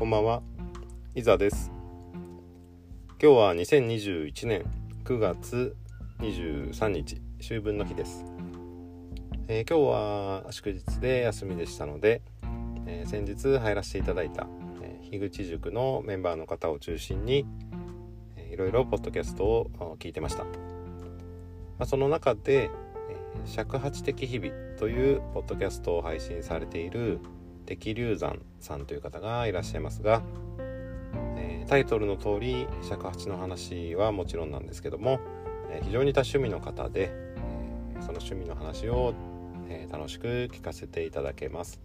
こんばんは、いざです。今日は2021年9月23日、秋分の日です。えー今日は祝日で休みでしたので、えー先日入らせていただいた、えー樋口塾のメンバーの方を中心に、えーいろいろポッドキャストを聞いてました。まあ、その中で、えー尺八的日々というポッドキャストを配信されている敵流山さんという方がいらっしゃいますが、えータイトルの通り尺八の話はもちろんなんですけども、えー非常に多趣味の方で、えーその趣味の話を、え楽しく聞かせていただけます。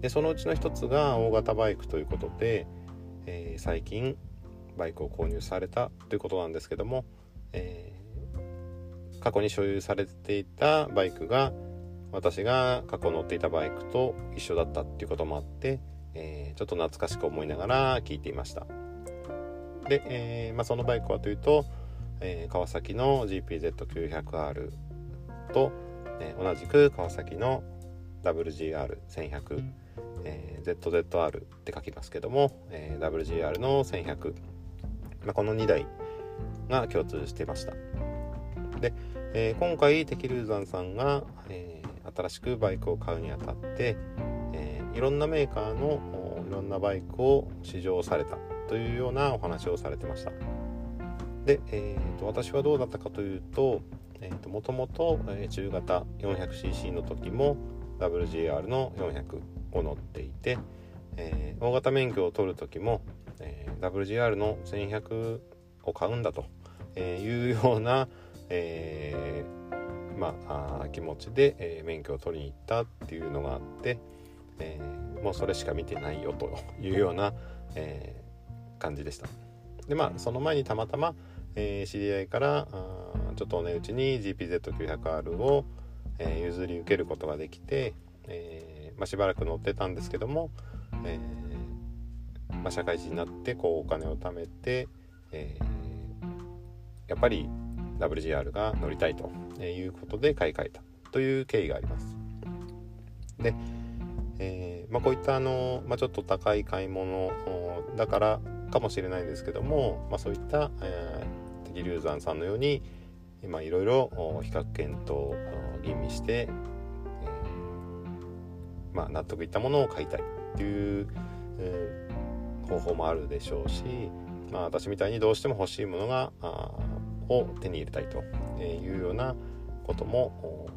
でそのうちの一つが大型バイクということで、え最近バイクを購入されたということなんですけども、え過去に所有されていたバイクが私が過去乗っていたバイクと一緒だったっていうこともあって、えーちょっと懐かしく思いながら聞いていました。で、えーまあ、そのバイクはというと、えー川崎の GPZ900R と、えー同じく川崎の WGR1100、え ZZR って書きますけども、えー WGR の1100、まあ、この2台が共通していました。で、えー今回テキルーザンさんが、えー新しくバイクを買うにあたって、えーいろんなメーカーのいろんなバイクを試乗されたというようなお話をされてました。で、えーと私はどうだったかというと,、えーともともと、中型 400cc の時も WGR の400を乗っていて、えー大型免許を取る時も、えー WGR の1100を買うんだというような、えーまああ気持ちで、えー免許を取りに行ったっていうのがあって、えーもうそれしか見てないよというような、えー感じでした。でまあその前にたまたま、えー知り合いからあーちょっとお値打ちに GPZ900R を、えー譲り受けることができて、えーまあ、しばらく乗ってたんですけども、えーまあ、社会人になってこうお金を貯めて、えーやっぱり WGR が乗りたいということで買い替えたという経緯があります。で、えーまあ、こういったあの、まあ、ちょっと高い買い物おだからかもしれないんですけども、まあ、そういった、えー、敵流山さんのように今いろいろお比較検討お吟味して、えーまあ、納得いったものを買いたいっていう、えー方法もあるでしょうし、まあ、私みたいにどうしても欲しいものがあを手に入れたいというようなことも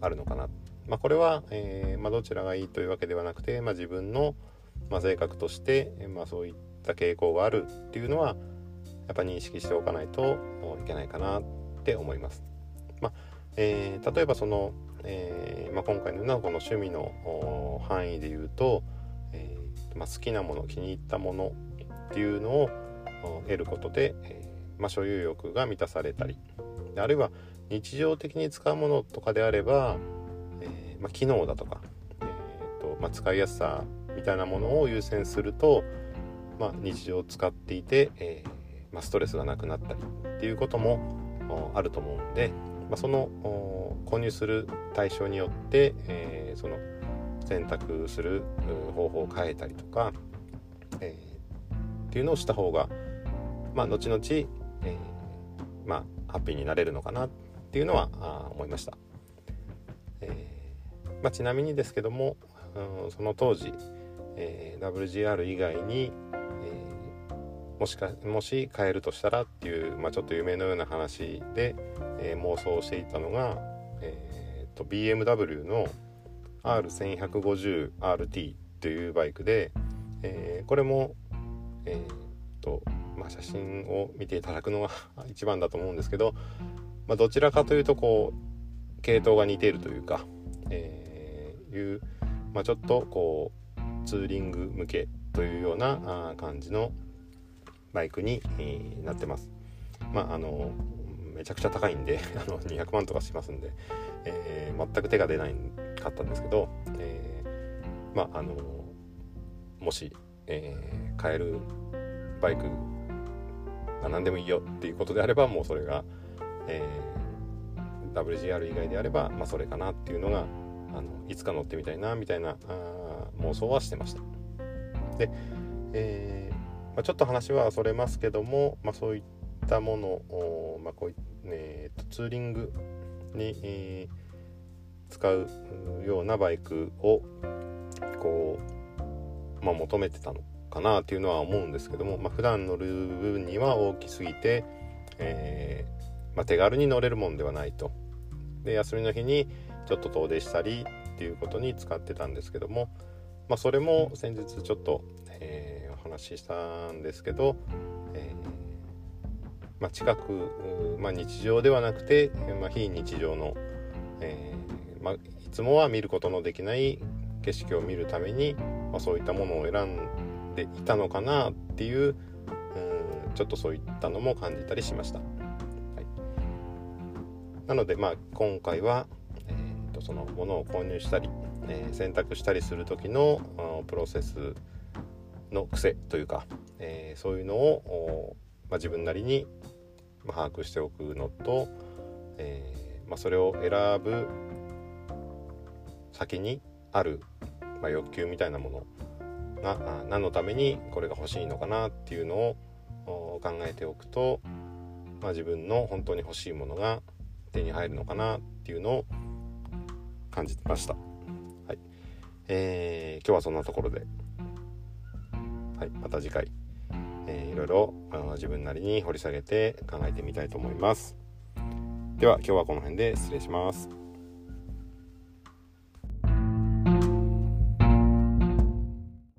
あるのかな。まあ、これは、えーまあ、どちらがいいというわけではなくて、まあ、自分の、まあ、性格として、えーまあ、そういった傾向があるっていうのはやっぱ認識しておかないといけないかなって思います。まあえー例えばその、えーまあ、今回のようなこの趣味のお範囲で言うと、えーまあ、好きなもの気に入ったものっていうのをお得ることで、えーまあ、所有欲が満たされたり。あるいは日常的に使うものとかであれば、えーまあ、機能だとか、えーとまあ、使いやすさみたいなものを優先すると、まあ、日常使っていて、えーまあ、ストレスがなくなったりっていうこともあると思うんで、まあ、その購入する対象によって、えーその選択する方法を変えたりとか、えーっていうのをした方が、まあ、後々、ええーまあ、ハッピーになれるのかなっていうのはあ思いました。えーまあ、ちなみにですけども、うんその当時、えー WGR 以外に、えーもしかもし変えるとしたらっていう、まあ、ちょっと夢のような話で、えー妄想していたのが、えーと BMW の R1150RT というバイクで、えーこれも、えーとまあ、写真を見ていただくのが 一番だと思うんですけど、まあ、どちらかというとこう系統が似ているというか、えーいう、まあ、ちょっとこうツーリング向けというような感じのバイクに、なってます。まああのめちゃくちゃ高いんで あの200万とかしますんで、えー全く手が出ないかったんですけど、えーまああのもし、えー買えるバイクが何でもいいよっていうことであればもうそれが、えー WGR 以外であれば、まあ、それかなっていうのがあのいつか乗ってみたいなみたいな妄想はしてました。で、えー、まあ、ちょっと話はそれますけども、まあ、そういったものを、まあ、こういえーと、ツーリングに、えー、使うようなバイクをこう、ま、求めてたのかなっていうのは思うんですけども、まあ、普段乗る分には大きすぎて、えー、まあ、手軽に乗れるもんではないと。で休みの日にちょっと遠出したりっていうことに使ってたんですけども、まあ、それも先日ちょっと、えー、お話ししたんですけど、えー、ま、近く、ま、日常ではなくて、ま非日常の、え、まいつもは見ることのできない景色を見るために、まそういったものを選んでいたのかなっていう、うん、ちょっとそういったのも感じたりしました。はい、なので、まあ、今回は、えーと、そのものを購入したり、えー、選択したりする時のプロセスの癖というか、えー、そういうのを、まあ、自分なりに把握しておくのと、えー、まあ、それを選ぶ先にある、まあ、欲求みたいなものが何のためにこれが欲しいのかなっていうのを考えておくと、まあ、自分の本当に欲しいものが手に入るのかなっていうのを感じました。はい。えー、今日はそんなところで、はい、また次回、えー、いろいろ自分なりに掘り下げて考えてみたいと思います。では今日はこの辺で失礼します。